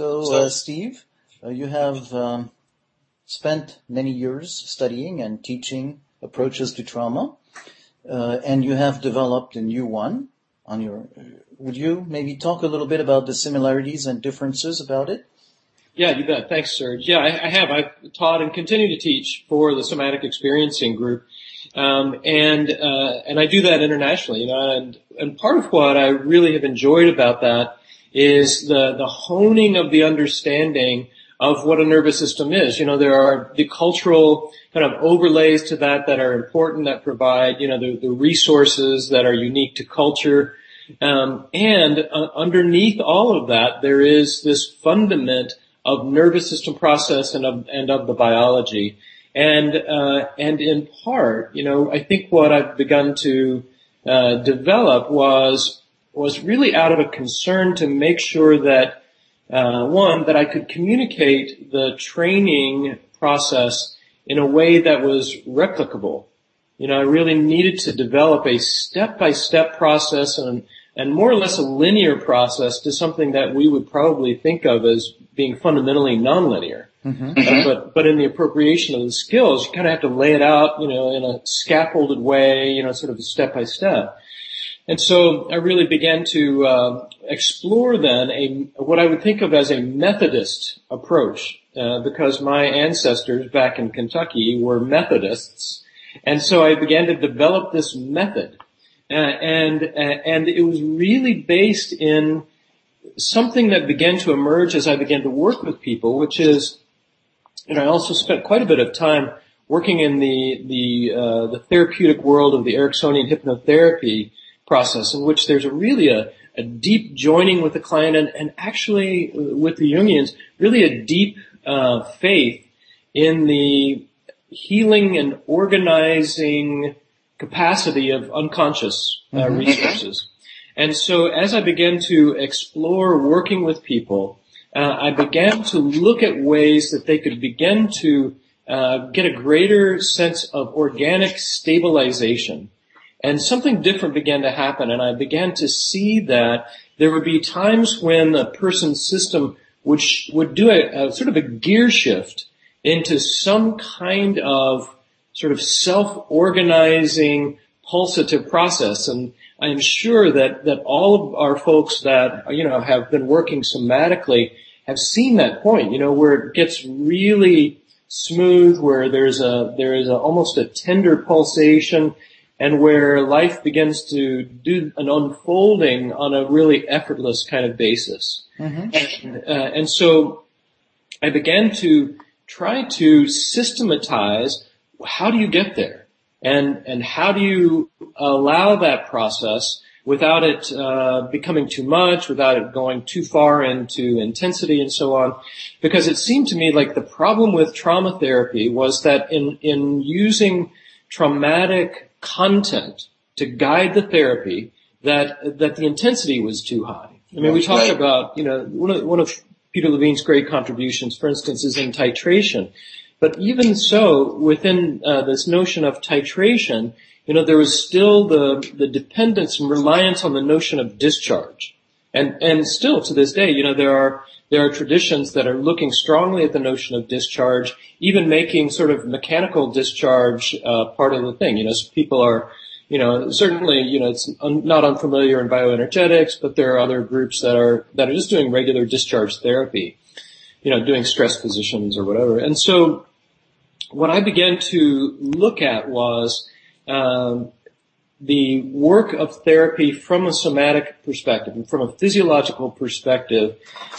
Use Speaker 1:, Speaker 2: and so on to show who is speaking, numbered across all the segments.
Speaker 1: So, uh, Steve, uh, you have um, spent many years studying and teaching approaches to trauma, uh, and you have developed a new one on your. Would you maybe talk a little bit about the similarities and differences about it?
Speaker 2: Yeah, you bet. Thanks, Serge. Yeah, I, I have. I've taught and continue to teach for the somatic experiencing group. Um, and uh, and I do that internationally, you know, and and part of what I really have enjoyed about that is the the honing of the understanding of what a nervous system is. You know, there are the cultural kind of overlays to that that are important that provide, you know, the, the resources that are unique to culture. Um, and uh, underneath all of that, there is this fundament of nervous system process and of, and of the biology. And, uh, and in part, you know, I think what I've begun to, uh, develop was, was really out of a concern to make sure that, uh, one, that I could communicate the training process in a way that was replicable. You know, I really needed to develop a step-by-step process and, and more or less a linear process to something that we would probably think of as being fundamentally nonlinear. Mm-hmm. Uh, but but in the appropriation of the skills, you kind of have to lay it out, you know, in a scaffolded way, you know, sort of step by step. And so I really began to uh, explore then a what I would think of as a Methodist approach, uh, because my ancestors back in Kentucky were Methodists, and so I began to develop this method, uh, and uh, and it was really based in something that began to emerge as I began to work with people, which is and I also spent quite a bit of time working in the the uh, the therapeutic world of the Ericksonian hypnotherapy process, in which there's a really a, a deep joining with the client, and, and actually with the Jungians, really a deep uh, faith in the healing and organizing capacity of unconscious uh, mm-hmm. resources. And so as I began to explore working with people, uh, I began to look at ways that they could begin to uh, get a greater sense of organic stabilization. And something different began to happen, and I began to see that there would be times when a person's system would would do a, a sort of a gear shift into some kind of sort of self-organizing pulsative process. And I am sure that, that all of our folks that, you know, have been working somatically have seen that point, you know, where it gets really smooth, where there's a, there is a, almost a tender pulsation and where life begins to do an unfolding on a really effortless kind of basis. Mm-hmm. And, uh, and so I began to try to systematize how do you get there? And, and how do you allow that process without it uh, becoming too much, without it going too far into intensity and so on. Because it seemed to me like the problem with trauma therapy was that in, in using traumatic content to guide the therapy, that, that the intensity was too high. I mean, we talk about, you know, one of, one of Peter Levine's great contributions, for instance, is in titration. But even so, within uh, this notion of titration, you know, there was still the, the dependence and reliance on the notion of discharge. And, and still to this day, you know, there are, there are traditions that are looking strongly at the notion of discharge, even making sort of mechanical discharge, uh, part of the thing. You know, so people are, you know, certainly, you know, it's un, not unfamiliar in bioenergetics, but there are other groups that are, that are just doing regular discharge therapy, you know, doing stress positions or whatever. And so what I began to look at was um, the work of therapy from a somatic perspective and from a physiological perspective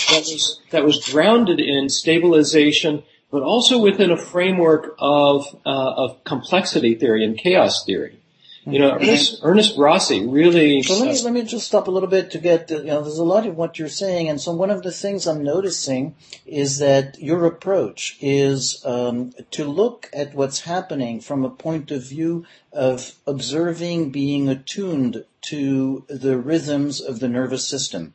Speaker 2: that was that was grounded in stabilization, but also within a framework of uh, of complexity theory and chaos theory. You know, Ernest, Ernest Rossi really.
Speaker 1: So let me let me just stop a little bit to get. You know, there's a lot of what you're saying, and so one of the things I'm noticing is that your approach is um, to look at what's happening from a point of view of observing, being attuned to the rhythms of the nervous system,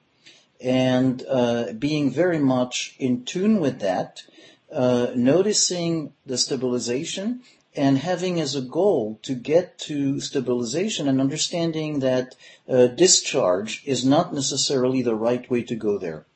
Speaker 1: and uh, being very much in tune with that. Uh, noticing the stabilization and having as a goal to get to stabilization and understanding that uh, discharge is not necessarily the right way to go there.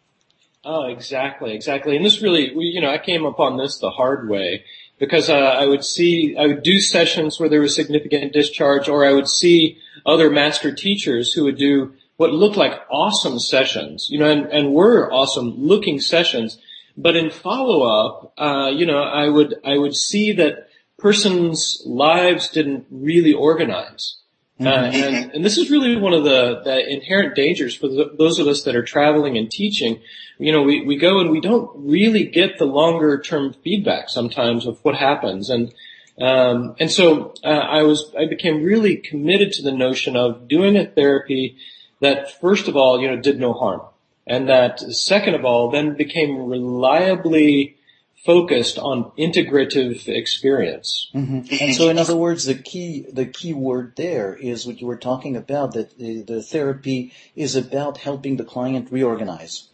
Speaker 2: Oh, exactly, exactly. And this really, you know, I came upon this the hard way because uh, I would see, I would do sessions where there was significant discharge, or I would see other master teachers who would do what looked like awesome sessions, you know, and, and were awesome looking sessions. But in follow up, uh, you know, I would, I would see that persons' lives didn't really organize. Uh, mm-hmm. and, and, this is really one of the, the inherent dangers for the, those of us that are traveling and teaching. You know, we, we go and we don't really get the longer term feedback sometimes of what happens. And, um, and so uh, I was, I became really committed to the notion of doing a therapy that first of all, you know, did no harm. And that second of all, then became reliably focused on integrative experience.
Speaker 1: Mm-hmm. And so, in other words, the key the key word there is what you were talking about that the, the therapy is about helping the client reorganize.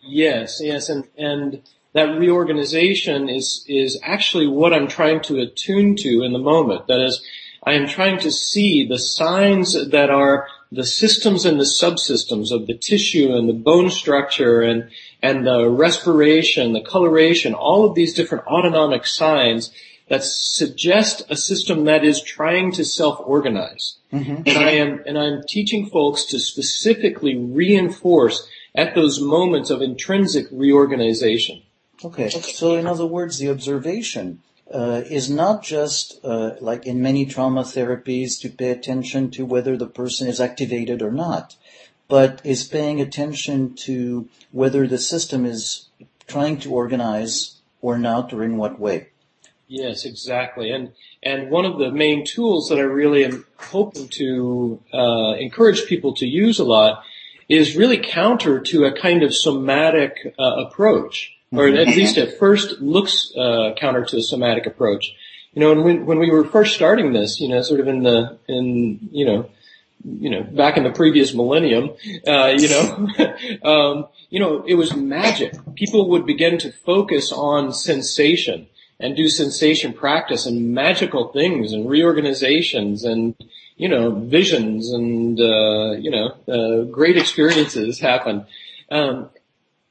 Speaker 2: Yes, yes, and and that reorganization is is actually what I'm trying to attune to in the moment. That is, I am trying to see the signs that are the systems and the subsystems of the tissue and the bone structure and and the respiration, the coloration, all of these different autonomic signs that suggest a system that is trying to self-organize. Mm-hmm. And I am, and I'm teaching folks to specifically reinforce at those moments of intrinsic reorganization.
Speaker 1: Okay. So in other words, the observation uh, is not just uh, like in many trauma therapies to pay attention to whether the person is activated or not, but is paying attention to whether the system is trying to organize or not or in what way.
Speaker 2: Yes, exactly. And and one of the main tools that I really am hoping to uh, encourage people to use a lot is really counter to a kind of somatic uh, approach, or at mm-hmm. least at first looks uh, counter to a somatic approach. You know, when when we were first starting this, you know, sort of in the in you know you know, back in the previous millennium, uh, you know, um, you know, it was magic. People would begin to focus on sensation and do sensation practice and magical things and reorganizations and, you know, visions and, uh, you know, uh, great experiences happen. Um,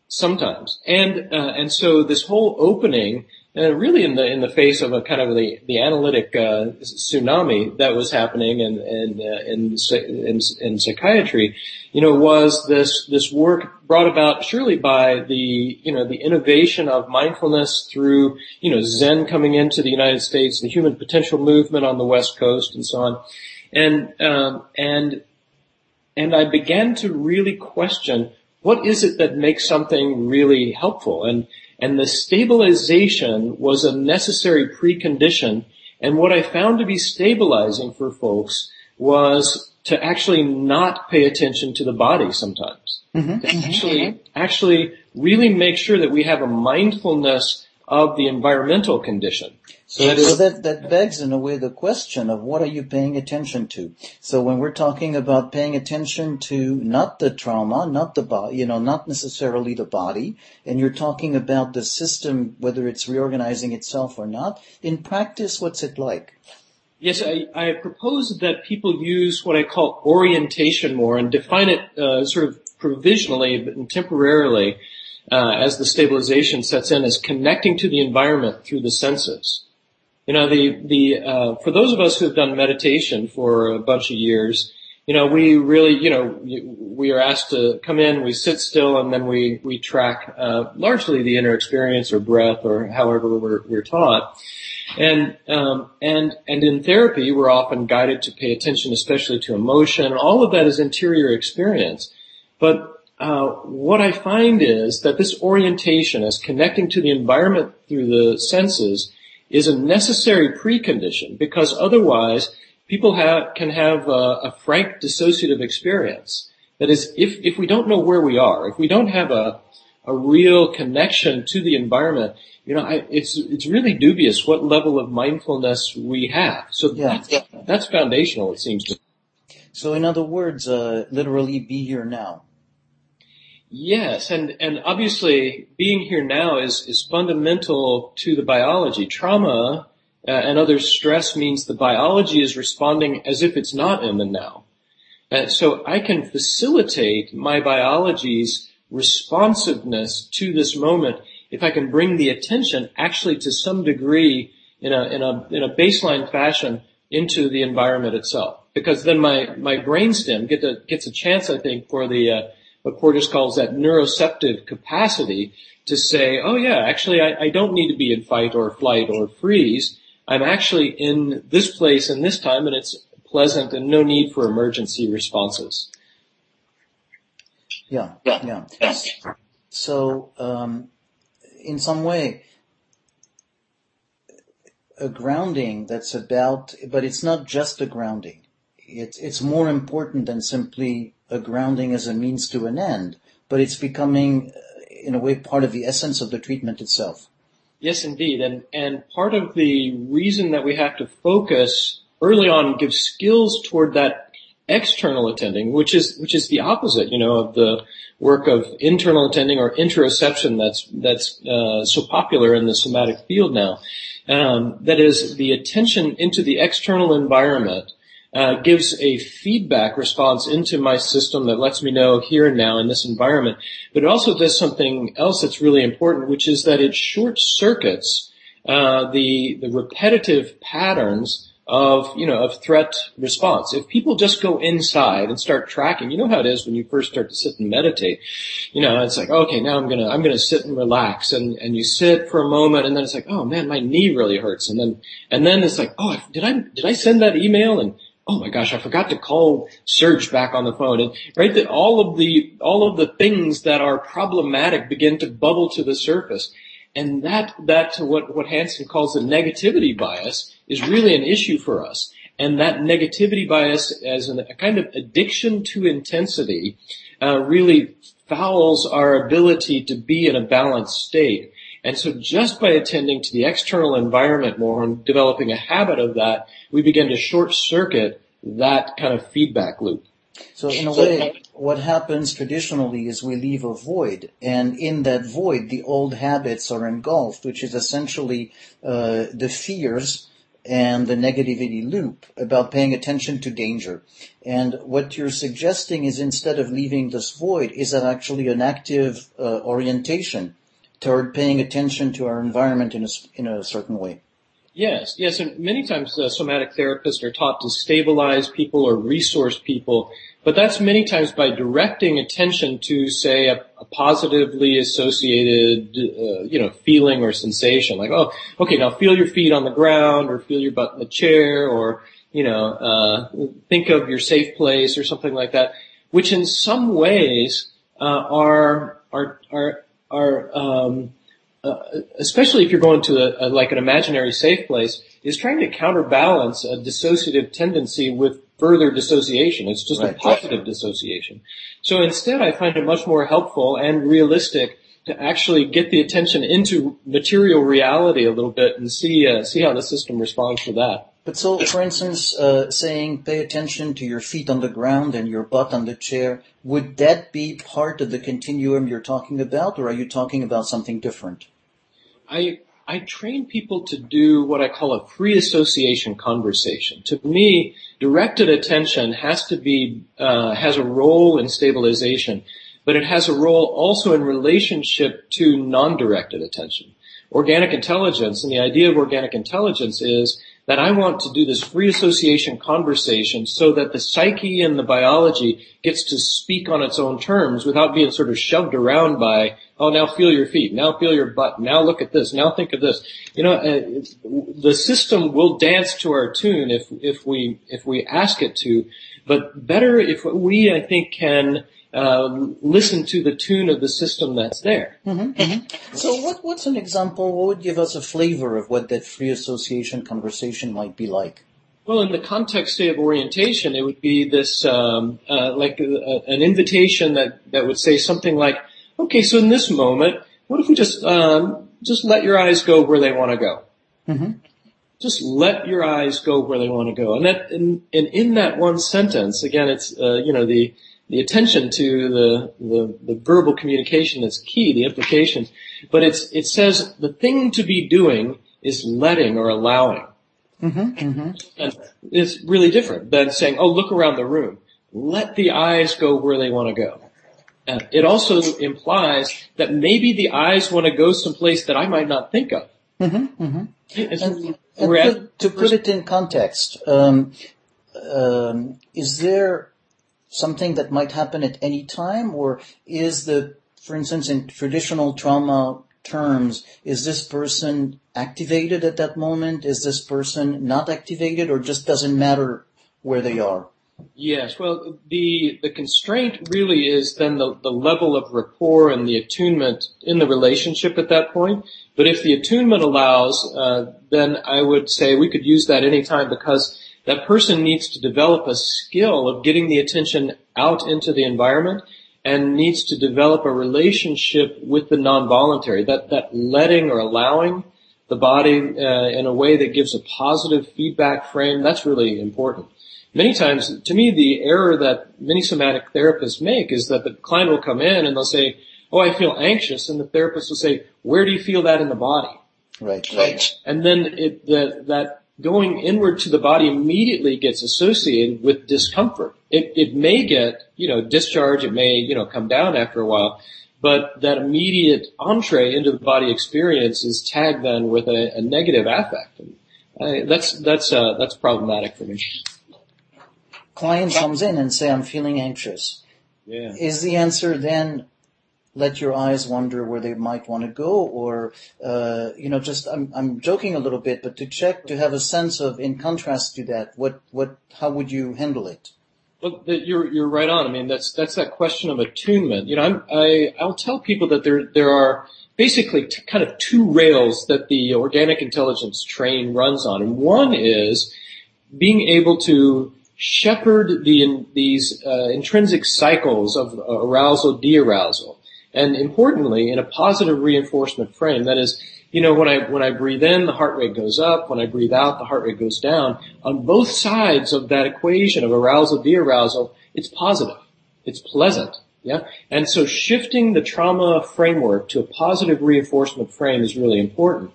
Speaker 2: sometimes. And, uh, and so this whole opening uh, really in the in the face of a kind of the the analytic uh, tsunami that was happening in in, uh, in in in psychiatry, you know, was this this work brought about surely by the you know the innovation of mindfulness through you know Zen coming into the United States, the human potential movement on the West Coast, and so on, and um, and and I began to really question what is it that makes something really helpful? And and the stabilization was a necessary precondition. And what I found to be stabilizing for folks was to actually not pay attention to the body sometimes. Mm-hmm. To actually, mm-hmm. actually really make sure that we have a mindfulness of the environmental condition.
Speaker 1: So, that, so that, that begs in a way the question of what are you paying attention to? So when we're talking about paying attention to not the trauma, not the body, you know, not necessarily the body, and you're talking about the system, whether it's reorganizing itself or not, in practice, what's it like?
Speaker 2: Yes, I, I propose that people use what I call orientation more and define it uh, sort of provisionally and temporarily uh, as the stabilization sets in as connecting to the environment through the senses. You know, the, the, uh, for those of us who have done meditation for a bunch of years, you know, we really, you know, we are asked to come in, we sit still, and then we, we track, uh, largely the inner experience or breath or however we're, we're taught. And, um, and, and in therapy, we're often guided to pay attention, especially to emotion. All of that is interior experience. But, uh, what I find is that this orientation as connecting to the environment through the senses is a necessary precondition because otherwise people have, can have a, a, frank dissociative experience. That is, if, if we don't know where we are, if we don't have a, a real connection to the environment, you know, I, it's, it's really dubious what level of mindfulness we have. So yeah. that's, that's foundational, it seems to me.
Speaker 1: So in other words, uh, literally be here now.
Speaker 2: Yes, and, and obviously being here now is, is fundamental to the biology. Trauma uh, and other stress means the biology is responding as if it's not in the now. Uh, so I can facilitate my biology's responsiveness to this moment if I can bring the attention actually to some degree in a, in a, in a baseline fashion into the environment itself. Because then my, my brainstem get a, gets a chance, I think, for the, uh, what Porges calls that neuroceptive capacity to say, oh yeah, actually I, I don't need to be in fight or flight or freeze. I'm actually in this place and this time and it's pleasant and no need for emergency responses.
Speaker 1: Yeah, yeah. So, um, in some way, a grounding that's about, but it's not just a grounding. It's, it's more important than simply a grounding as a means to an end, but it's becoming, in a way, part of the essence of the treatment itself.
Speaker 2: Yes, indeed. And, and part of the reason that we have to focus early on, give skills toward that external attending, which is, which is the opposite, you know, of the work of internal attending or interoception that's, that's, uh, so popular in the somatic field now. Um, that is the attention into the external environment uh, gives a feedback response into my system that lets me know here and now in this environment. But it also does something else that's really important, which is that it short circuits uh, the the repetitive patterns of, you know, of threat response. If people just go inside and start tracking, you know how it is when you first start to sit and meditate. You know, it's like, okay, now I'm gonna, I'm gonna sit and relax and, and you sit for a moment and then it's like, oh man, my knee really hurts. And then, and then it's like, oh, did I, did I send that email? And, oh my gosh, I forgot to call Serge back on the phone. And right that all of the, all of the things that are problematic begin to bubble to the surface. And that, that what, what Hanson calls the negativity bias is really an issue for us. And that negativity bias as an, a kind of addiction to intensity, uh, really fouls our ability to be in a balanced state. And so just by attending to the external environment more and developing a habit of that, we begin to short circuit that kind of feedback loop.
Speaker 1: So in a way, what happens traditionally is we leave a void, and in that void, the old habits are engulfed, which is essentially uh, the fears and the negativity loop about paying attention to danger. And what you're suggesting is instead of leaving this void, is that actually an active uh, orientation toward paying attention to our environment in a, in a certain way.
Speaker 2: Yes, yes, and many times uh, somatic therapists are taught to stabilize people or resource people, but that's many times by directing attention to, say, a, a positively associated, uh, you know, feeling or sensation. Like, oh, okay, now feel your feet on the ground, or feel your butt in the chair, or you know, uh, think of your safe place, or something like that, which in some ways uh, are are are are um, uh, especially if you're going to a, a, like an imaginary safe place, is trying to counterbalance a dissociative tendency with further dissociation. It's just right. a positive dissociation. So instead, I find it much more helpful and realistic to actually get the attention into material reality a little bit and see uh, see how the system responds to that.
Speaker 1: But so, for instance, uh, saying pay attention to your feet on the ground and your butt on the chair, would that be part of the continuum you're talking about, or are you talking about something different?
Speaker 2: I I train people to do what I call a free association conversation. To me, directed attention has to be uh, has a role in stabilization, but it has a role also in relationship to non-directed attention. Organic intelligence and the idea of organic intelligence is that I want to do this free association conversation so that the psyche and the biology gets to speak on its own terms without being sort of shoved around by, oh, now feel your feet, now feel your butt, now look at this, now think of this. You know, uh, the system will dance to our tune if, if we, if we ask it to, but better if we, I think, can um, listen to the tune of the system that's there.
Speaker 1: Mm-hmm, mm-hmm. So what, what's an example? What would give us a flavor of what that free association conversation might be like?
Speaker 2: Well, in the context say, of orientation, it would be this um, uh, like a, a, an invitation that that would say something like, "Okay, so in this moment, what if we just um, just let your eyes go where they want to go? Mm-hmm. Just let your eyes go where they want to go." And that and, and in that one sentence, again, it's uh, you know the the attention to the, the, the verbal communication that's key, the implications. But it's, it says the thing to be doing is letting or allowing. Mm-hmm, mm-hmm. And it's really different than saying, oh, look around the room. Let the eyes go where they want to go. uh, it also implies that maybe the eyes want to go someplace that I might not think of.
Speaker 1: Mm-hmm, mm-hmm. And, and put, to put it in context, um, um, is there something that might happen at any time, or is the, for instance, in traditional trauma terms, is this person activated at that moment? Is this person not activated, or just doesn't matter where they are?
Speaker 2: Yes. Well, the the constraint really is then the, the level of rapport and the attunement in the relationship at that point. But if the attunement allows, uh, then I would say we could use that anytime because that person needs to develop a skill of getting the attention out into the environment and needs to develop a relationship with the non-voluntary, that, that letting or allowing the body uh, in a way that gives a positive feedback frame, that's really important many times, to me, the error that many somatic therapists make is that the client will come in and they'll say, oh, I feel anxious. And the therapist will say, where do you feel that in the body?
Speaker 1: Right. Right.
Speaker 2: And then it, the, that going inward to the body immediately gets associated with discomfort. It, it may get, you know, discharge. It may, you know, come down after a while. But that immediate entree into the body experience is tagged then with a, a negative affect. And I, that's, that's, uh, that's problematic for me
Speaker 1: client comes in and say, I'm feeling anxious.
Speaker 2: Yeah.
Speaker 1: Is the answer then let your eyes wander where they might want to go or, uh, you know, just, I'm, I'm joking a little bit, but to check, to have a sense of, in contrast to that, what, what, how would you handle it?
Speaker 2: Well, you're, you're right on. I mean, that's, that's that question of attunement. You know, I'm, I, I'll tell people that there, there are basically t- kind of two rails that the organic intelligence train runs on. And one is being able to shepherd the, these uh, intrinsic cycles of arousal, de-arousal, and importantly, in a positive reinforcement frame. That is, you know, when I when I breathe in, the heart rate goes up. When I breathe out, the heart rate goes down. On both sides of that equation of arousal, de-arousal, it's positive. It's pleasant. Yeah. And so shifting the trauma framework to a positive reinforcement frame is really important.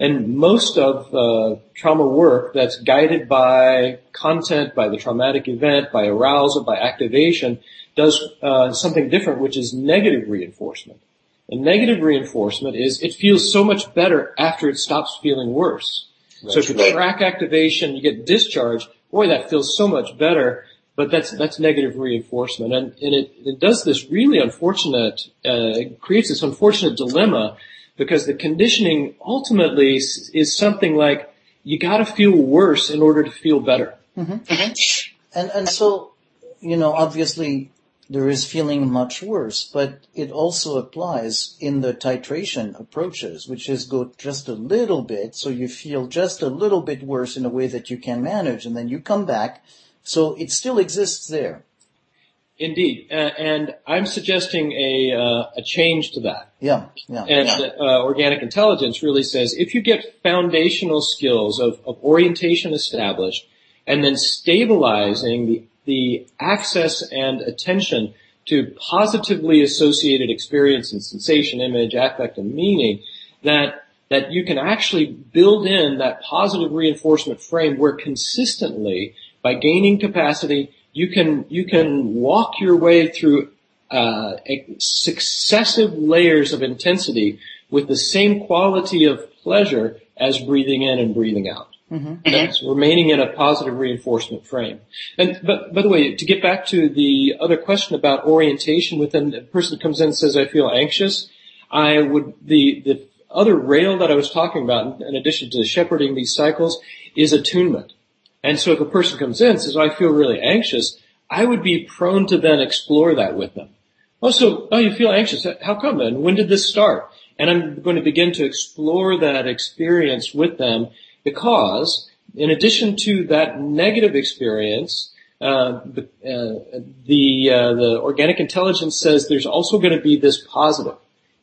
Speaker 2: And most of uh, trauma work that's guided by content, by the traumatic event, by arousal, by activation, does uh, something different, which is negative reinforcement. And negative reinforcement is it feels so much better after it stops feeling worse. Right. So if you track activation, you get discharge, boy, that feels so much better. But that's that's negative reinforcement, and and it, it does this really unfortunate, uh, creates this unfortunate dilemma because the conditioning ultimately is, is something like you got to feel worse in order to feel better.
Speaker 1: Mm-hmm. Mm-hmm. And and so you know obviously there is feeling much worse, but it also applies in the titration approaches, which is go just a little bit, so you feel just a little bit worse in a way that you can manage, and then you come back. So it still exists there.
Speaker 2: Indeed, uh, and I'm suggesting a uh, a change to that.
Speaker 1: Yeah, yeah.
Speaker 2: And
Speaker 1: yeah.
Speaker 2: Uh, organic intelligence really says if you get foundational skills of, of orientation established, and then stabilizing the the access and attention to positively associated experience and sensation, image, affect, and meaning, that that you can actually build in that positive reinforcement frame where consistently by gaining capacity you can you can walk your way through uh, successive layers of intensity with the same quality of pleasure as breathing in and breathing out. Mm-hmm. That's remaining in a positive reinforcement frame. And but by the way, to get back to the other question about orientation within the person comes in and says, I feel anxious, I would the the other rail that I was talking about, in addition to shepherding these cycles, is attunement. And so if a person comes in and says, I feel really anxious, I would be prone to then explore that with them. Oh, so, oh, you feel anxious. How come then? When did this start? And I'm going to begin to explore that experience with them because in addition to that negative experience, uh, the, uh, the, uh, the organic intelligence says there's also going to be this positive.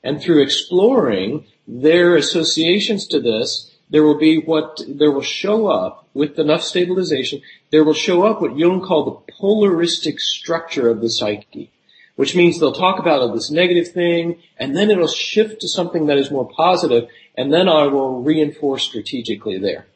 Speaker 2: And through exploring their associations to this, there will be what, there will show up with enough stabilization, there will show up what Jung called the polaristic structure of the psyche. Which means they'll talk about this negative thing, and then it'll shift to something that is more positive, and then I will reinforce strategically there.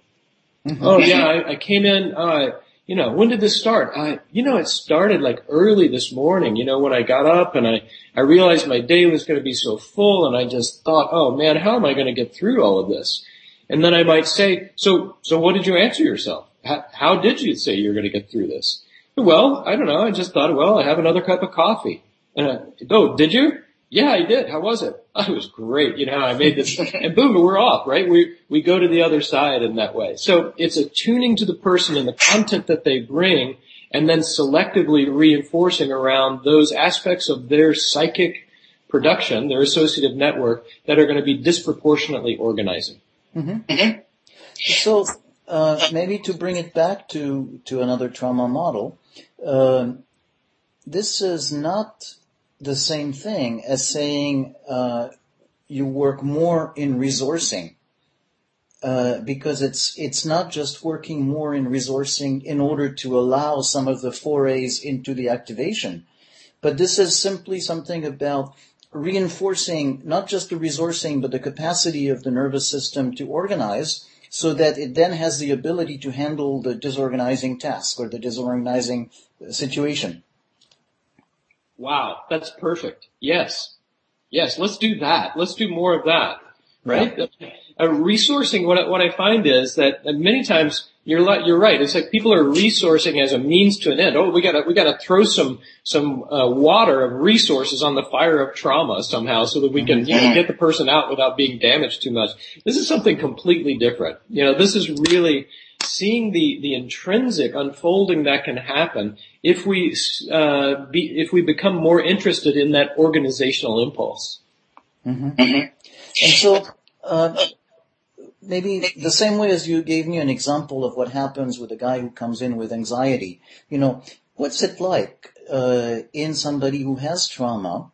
Speaker 2: Mm-hmm. Oh yeah, I, I, came in, uh, you know, when did this start? I, you know, it started like early this morning, you know, when I got up and I, I realized my day was going to be so full and I just thought, oh man, how am I going to get through all of this? And then I might say, so, so what did you answer yourself? How, how did you say you're going to get through this? Well, I don't know. I just thought, well, I have another cup of coffee. And I, oh, did you? Yeah, I did. How was it? Oh, it was great. You know, I made this and boom, we're off, right? We, we go to the other side in that way. So it's attuning to the person and the content that they bring and then selectively reinforcing around those aspects of their psychic production, their associative network that are going to be disproportionately organizing.
Speaker 1: Mm-hmm. Mm-hmm. So, uh, maybe to bring it back to, to another trauma model, uh, this is not the same thing as saying uh, you work more in resourcing. Uh, because it's it's not just working more in resourcing in order to allow some of the forays into the activation, but this is simply something about reinforcing not just the resourcing but the capacity of the nervous system to organize so that it then has the ability to handle the disorganizing task or the disorganizing situation.
Speaker 2: Wow, that's perfect. Yes. Yes, let's do that. Let's do more of that. Right? Yeah. Uh, resourcing, what, what I find is that many times you're you're right. It's like people are resourcing as a means to an end. Oh, we gotta we gotta throw some some uh, water of resources on the fire of trauma somehow, so that we can you know, get the person out without being damaged too much. This is something completely different. You know, this is really seeing the the intrinsic unfolding that can happen if we uh, be if we become more interested in that organizational impulse.
Speaker 1: Mm-hmm. And so. Uh, maybe the same way as you gave me an example of what happens with a guy who comes in with anxiety. You know, what's it like uh, in somebody who has trauma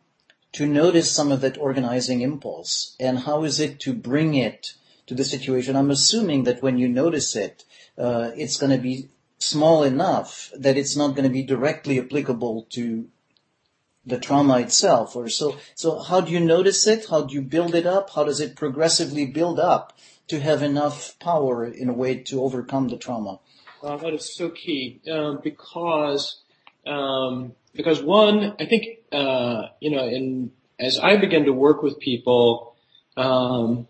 Speaker 1: to notice some of that organizing impulse, and how is it to bring it to the situation? I'm assuming that when you notice it, uh, it's going to be small enough that it's not going to be directly applicable to the trauma itself or so so how do you notice it? How do you build it up? How does it progressively build up to have enough power in a way to overcome the trauma?
Speaker 2: Well, that is so key. Um, because um, because one, I think uh, you know, in as I begin to work with people, um,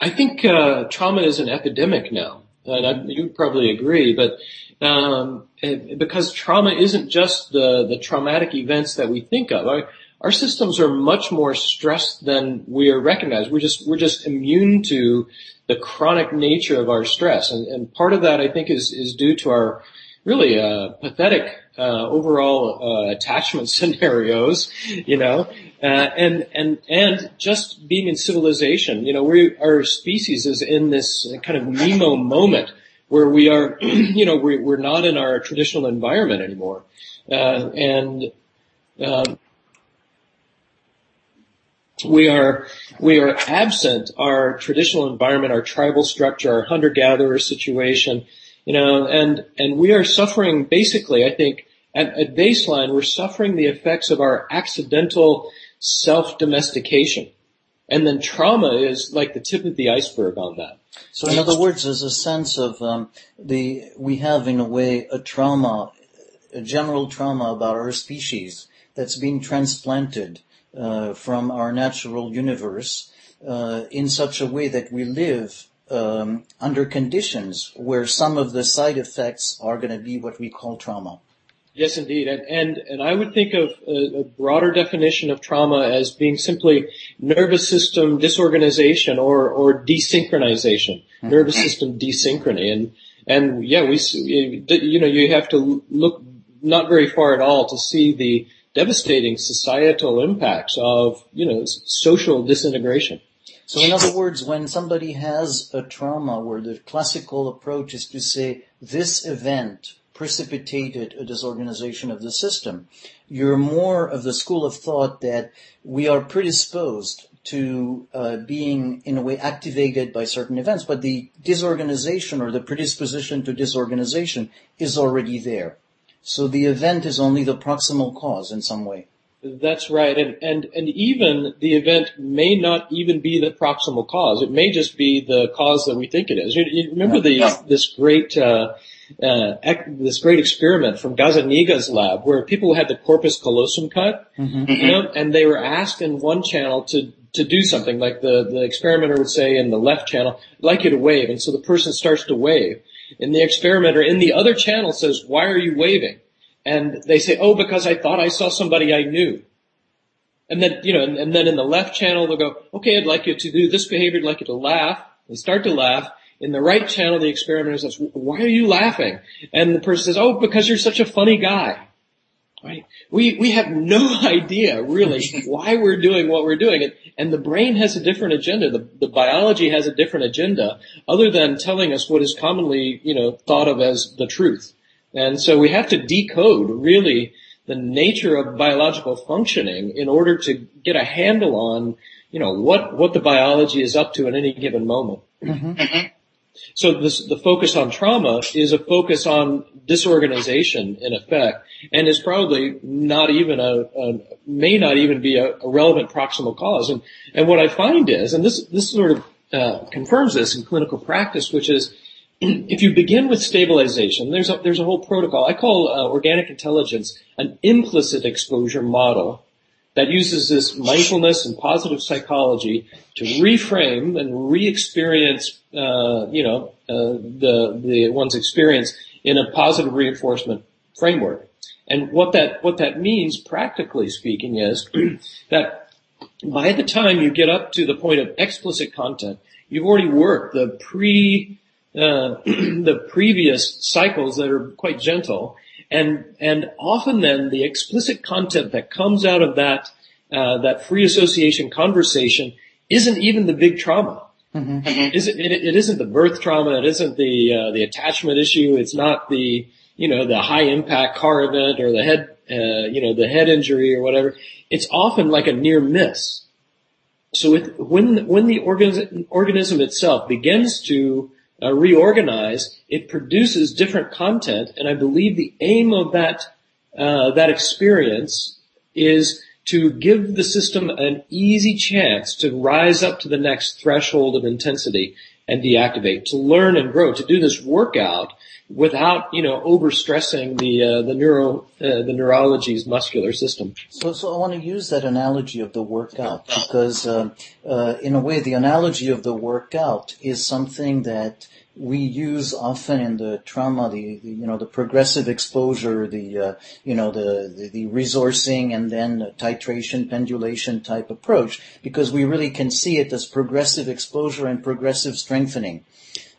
Speaker 2: I think uh, trauma is an epidemic now, and you probably agree. But um, because trauma isn't just the the traumatic events that we think of. Our, our systems are much more stressed than we are recognized. We're just we're just immune to the chronic nature of our stress. And, and part of that, I think, is, is due to our really uh, pathetic uh, overall uh, attachment scenarios, you know, uh, and and and just being in civilization. You know, we our species is in this kind of Nemo moment where we are, you know, we, we're not in our traditional environment anymore, uh, and um, we are we are absent our traditional environment, our tribal structure, our hunter-gatherer situation, you know, and and we are suffering basically. I think at, baseline, we're suffering the effects of our accidental self-domestication, and then trauma is like the tip of the iceberg on that.
Speaker 1: So, in other words, there's a sense of um, the we have in a way a trauma, a general trauma about our species that's being transplanted uh, from our natural universe uh, in such a way that we live um, under conditions where some of the side effects are going to be what we call trauma.
Speaker 2: Yes, indeed, and and, and I would think of a, a, broader definition of trauma as being simply nervous system disorganization or or desynchronization, mm-hmm. nervous system desynchrony, and and yeah, we you know you have to look not very far at all to see the devastating societal impacts of, you know, social disintegration.
Speaker 1: So in other words, when somebody has a trauma where the classical approach is to say this event precipitated a disorganization of the system, you're more of the school of thought that we are predisposed to uh, being in a way activated by certain events, but the disorganization or the predisposition to disorganization is already there. So the event is only the proximal cause in some way.
Speaker 2: That's right. And, and, and even the event may not even be the proximal cause. It may just be the cause that we think it is. You, you remember the, this great, uh, uh, ec- this great experiment from Gazzaniga's lab where people had the corpus callosum cut,
Speaker 1: Mm-hmm.
Speaker 2: you know, and they were asked in one channel to to do something like the the experimenter would say in the left channel, "I'd like you to wave," and so the person starts to wave, and the experimenter in the other channel says, "Why are you waving?" And they say, "Oh, because I thought I saw somebody I knew." And then, you know, and, and then in the left channel, they'll go, okay, I'd like you to do this behavior, I'd like you to laugh. They start to laugh. In the right channel, the experimenter says, why are you laughing? And the person says, oh, because you're such a funny guy. Right? We, we have no idea really why we're doing what we're doing. And, and the brain has a different agenda. The, the biology has a different agenda other than telling us what is commonly, you know, thought of as the truth. And so we have to decode really the nature of biological functioning in order to get a handle on, you know, what, what the biology is up to at any given moment. So this, the focus on trauma is a focus on disorganization in effect and is probably not even a, a may not even be a, a, relevant proximal cause. And, and what I find is, and this, this sort of uh, confirms this in clinical practice, which is if you begin with stabilization, there's a, there's a whole protocol. I call uh, organic intelligence an implicit exposure model that uses this mindfulness and positive psychology to reframe and re-experience, uh, you know, uh, the the one's experience in a positive reinforcement framework. And what that what that means, practically speaking, is that by the time you get up to the point of explicit content, you've already worked the pre uh, the previous cycles that are quite gentle, and and often then the explicit content that comes out of that uh, that free association conversation isn't even the big trauma. Mm-hmm. Is it, it, it isn't the birth trauma. It isn't the uh, the attachment issue. It's not the you know the high impact car event or the head uh, you know the head injury or whatever. It's often like a near miss. So it, when when the organism, organism itself begins to uh, reorganize, it produces different content, and I believe the aim of that uh, that experience is to give the system an easy chance to rise up to the next threshold of intensity and deactivate, to learn and grow, to do this workout without, you know, overstressing the uh, the neuro uh, the neurology's muscular system.
Speaker 1: So, so I want to use that analogy of the workout because, uh, uh, in a way, the analogy of the workout is something that we use often in the trauma, the, the you know the progressive exposure, the uh, you know the, the, the resourcing and then titration, pendulation type approach, because we really can see it as progressive exposure and progressive strengthening.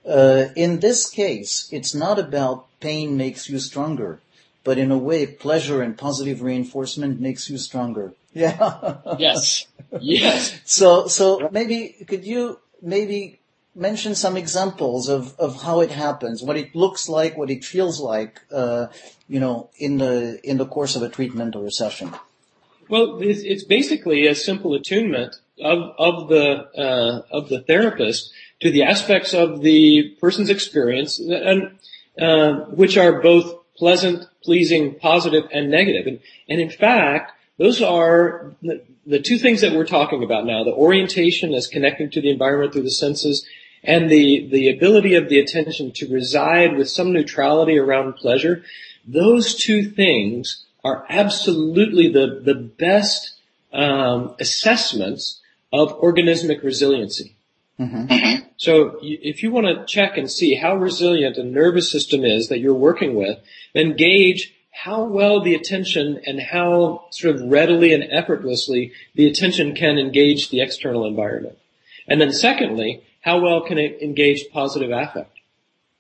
Speaker 1: Uh, in this case, it's not about pain makes you stronger, but in a way, pleasure and positive reinforcement makes you stronger. Yeah.
Speaker 2: yes. Yes.
Speaker 1: So so maybe could you maybe mention some examples of, of how it happens, what it looks like, what it feels like, uh, you know, in the in the course of a treatment or a session?
Speaker 2: Well, it's, it's basically a simple attunement of of the uh, of the therapist to the aspects of the person's experience, and uh, which are both pleasant, pleasing, positive, and negative. And, and in fact, those are the, the two things that we're talking about now: the orientation as connecting to the environment through the senses, and the, the ability of the attention to reside with some neutrality around pleasure, those two things are absolutely the, the best um, assessments of organismic resiliency. Mm-hmm. So if you want to check and see how resilient a nervous system is that you're working with, then gauge how well the attention and how sort of readily and effortlessly the attention can engage the external environment. And then secondly, how well can it engage positive affect?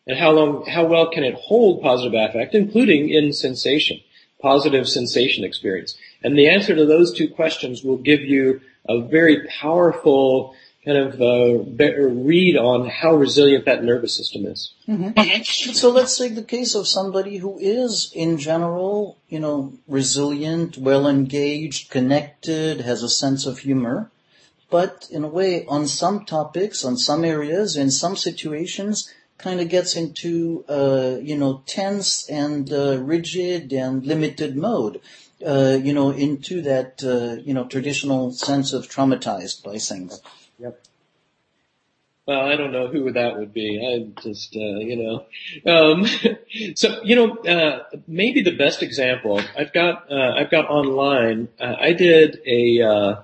Speaker 2: And how long, how well can it hold positive affect, including in sensation, positive sensation experience? And the answer to those two questions will give you a very powerful kind of uh, read on how resilient that nervous system is.
Speaker 1: Mm-hmm. So let's take the case of somebody who is, in general, you know, resilient, well engaged, connected, has a sense of humor but in a way, on some topics, on some areas, in some situations, kind of gets into, uh, you know, tense and uh, rigid and limited mode, uh, you know, into that, uh, you know, traditional sense of traumatized by things.
Speaker 3: Yep.
Speaker 2: Well, I don't know who that would be. I just, uh, you know, um, so you know, uh, maybe the best example I've got, uh, I've got online. Uh, I did a uh,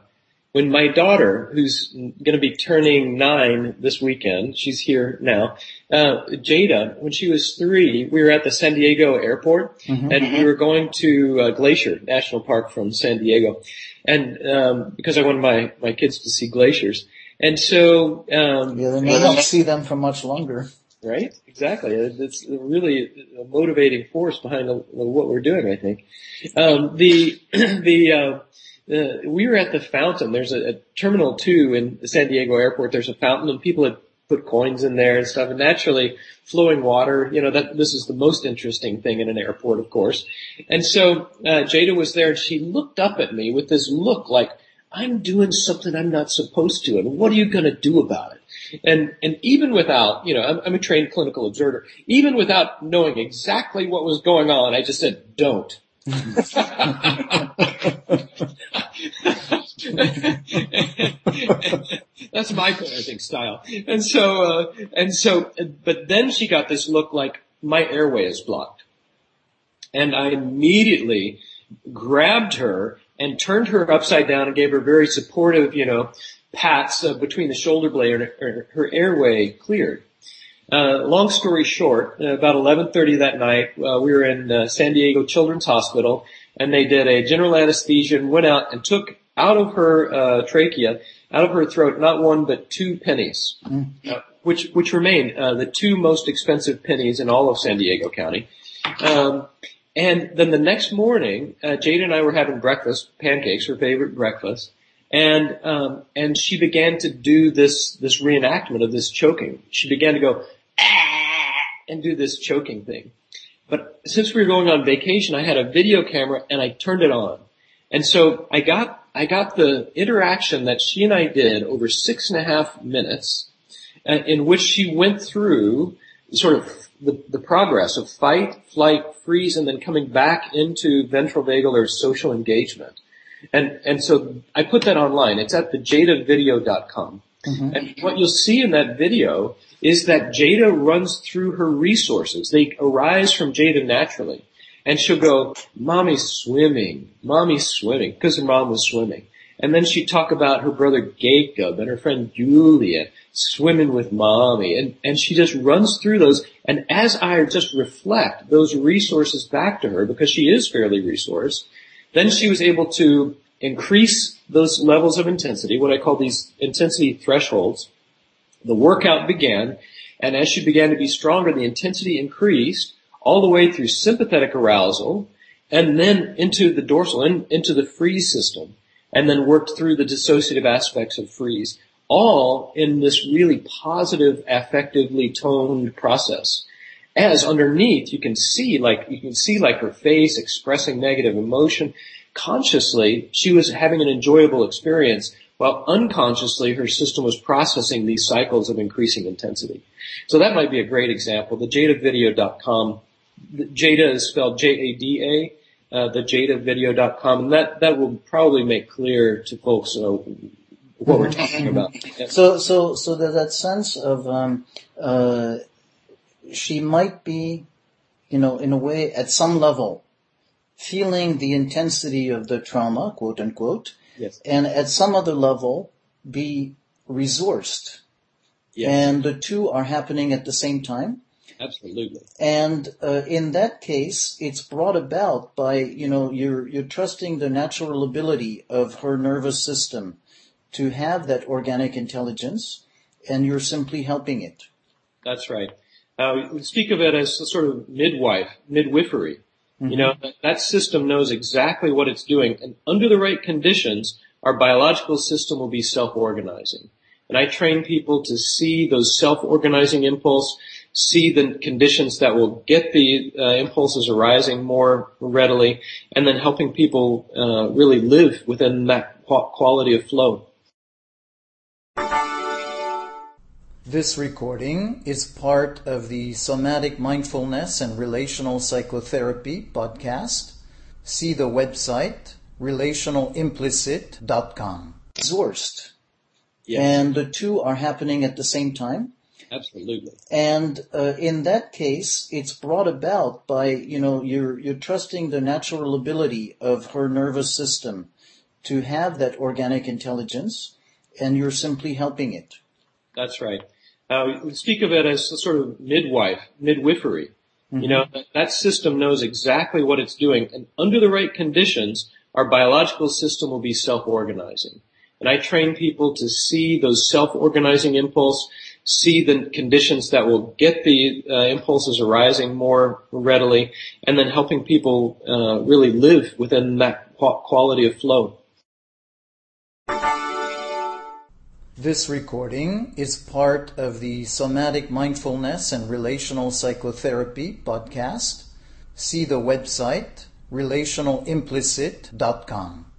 Speaker 2: when my daughter, who's going to be turning nine this weekend, she's here now. Uh, Jada, when she was three, we were at the San Diego airport, mm-hmm. and we were going to Glacier National Park from San Diego, and um, because I wanted my my kids to see glaciers. And so, um,
Speaker 1: yeah, then you don't see them for much longer.
Speaker 2: Right? Exactly. It's really a motivating force behind what we're doing, I think. Um, the, the, uh, uh, we were at the fountain. There's a, a terminal two in San Diego airport. There's a fountain and people had put coins in there and stuff and naturally flowing water, you know, that this is the most interesting thing in an airport, of course. And so, uh, Jada was there and she looked up at me with this look like, I'm doing something I'm not supposed to, and what are you going to do about it? And and even without, you know, I'm, I'm a trained clinical observer. Even without knowing exactly what was going on, I just said, "Don't." That's my parenting style. And so, uh, and so, but then she got this look like my airway is blocked. And I immediately grabbed her and turned her upside down and gave her very supportive, you know, pats uh, between the shoulder blade and her, her airway cleared. Uh, long story short, uh, about 11:30 that night, uh, we were in uh, San Diego Children's Hospital, and they did a general anesthesia and went out and took out of her uh, trachea, out of her throat, not one but two pennies, mm. which which remained the two most expensive pennies in all of San Diego County. Um, and then the next morning, uh, Jada and I were having breakfast, pancakes, her favorite breakfast, and um, and she began to do this this reenactment of this choking. She began to go ah, and do this choking thing. But since we were going on vacation, I had a video camera and I turned it on, and so I got I got the interaction that she and I did over six and a half minutes, uh, in which she went through sort of the, the progress of fight, flight, freeze, and then coming back into ventral vagal or social engagement. And, and so I put that online. It's at thejadavideo.com. Mm-hmm. And what you'll see in that video is that Jada runs through her resources. They arise from Jada naturally. And she'll go, mommy's swimming, mommy's swimming, because her mom was swimming. And then she'd talk about her brother Jacob and her friend Julia swimming with mommy. And, and she just runs through those. And as I just reflect those resources back to her, because she is fairly resourced, then she was able to increase those levels of intensity, what I call these intensity thresholds. The workout began, and as she began to be stronger, the intensity increased all the way through sympathetic arousal, and then into the dorsal, in, into the freeze system, and then worked through the dissociative aspects of freeze all in this really positive, affectively toned process. As underneath, you can see like, you can see like her face expressing negative emotion. Consciously, she was having an enjoyable experience while unconsciously her system was processing these cycles of increasing intensity. So that might be a great example. The jadavideo.com, Jada is spelled J-A-D-A, uh, the jadavideo.com, and that, that will probably make clear to folks uh, what we're talking about.
Speaker 1: So, so, so there's that sense of, um, uh, she might be, you know, in a way, at some level, feeling the intensity of the trauma, quote unquote,
Speaker 2: yes.
Speaker 1: and at some other level, be resourced. Yes. And the two are happening at the same time.
Speaker 2: Absolutely.
Speaker 1: And uh, in that case, it's brought about by you know you're you're trusting the natural ability of her nervous system to have that organic intelligence, and you're simply helping it.
Speaker 2: That's right. Uh, we speak of it as a sort of midwife, midwifery. Mm-hmm. You know, that, that system knows exactly what it's doing, and under the right conditions, our biological system will be self-organizing. And I train people to see those self-organizing impulse, see the conditions that will get the uh, impulses arising more readily, and then helping people uh, really live within that quality of flow.
Speaker 1: This recording is part of the Somatic Mindfulness and Relational Psychotherapy podcast. See the website relationalimplicit.com. Zorst
Speaker 2: Yes.
Speaker 1: and the two are happening at the same time.
Speaker 2: Absolutely.
Speaker 1: And uh, in that case, it's brought about by you know you're you're trusting the natural ability of her nervous system to have that organic intelligence, and you're simply helping it.
Speaker 2: That's right. Uh, we speak of it as a sort of midwife, midwifery. You know, that, that system knows exactly what it's doing, and under the right conditions, our biological system will be self-organizing. And I train people to see those self-organizing impulse, see the conditions that will get the uh, impulses arising more readily, and then helping people uh, really live within that quality of flow.
Speaker 1: This recording is part of the Somatic Mindfulness and Relational Psychotherapy podcast. See the website relationalimplicit.com.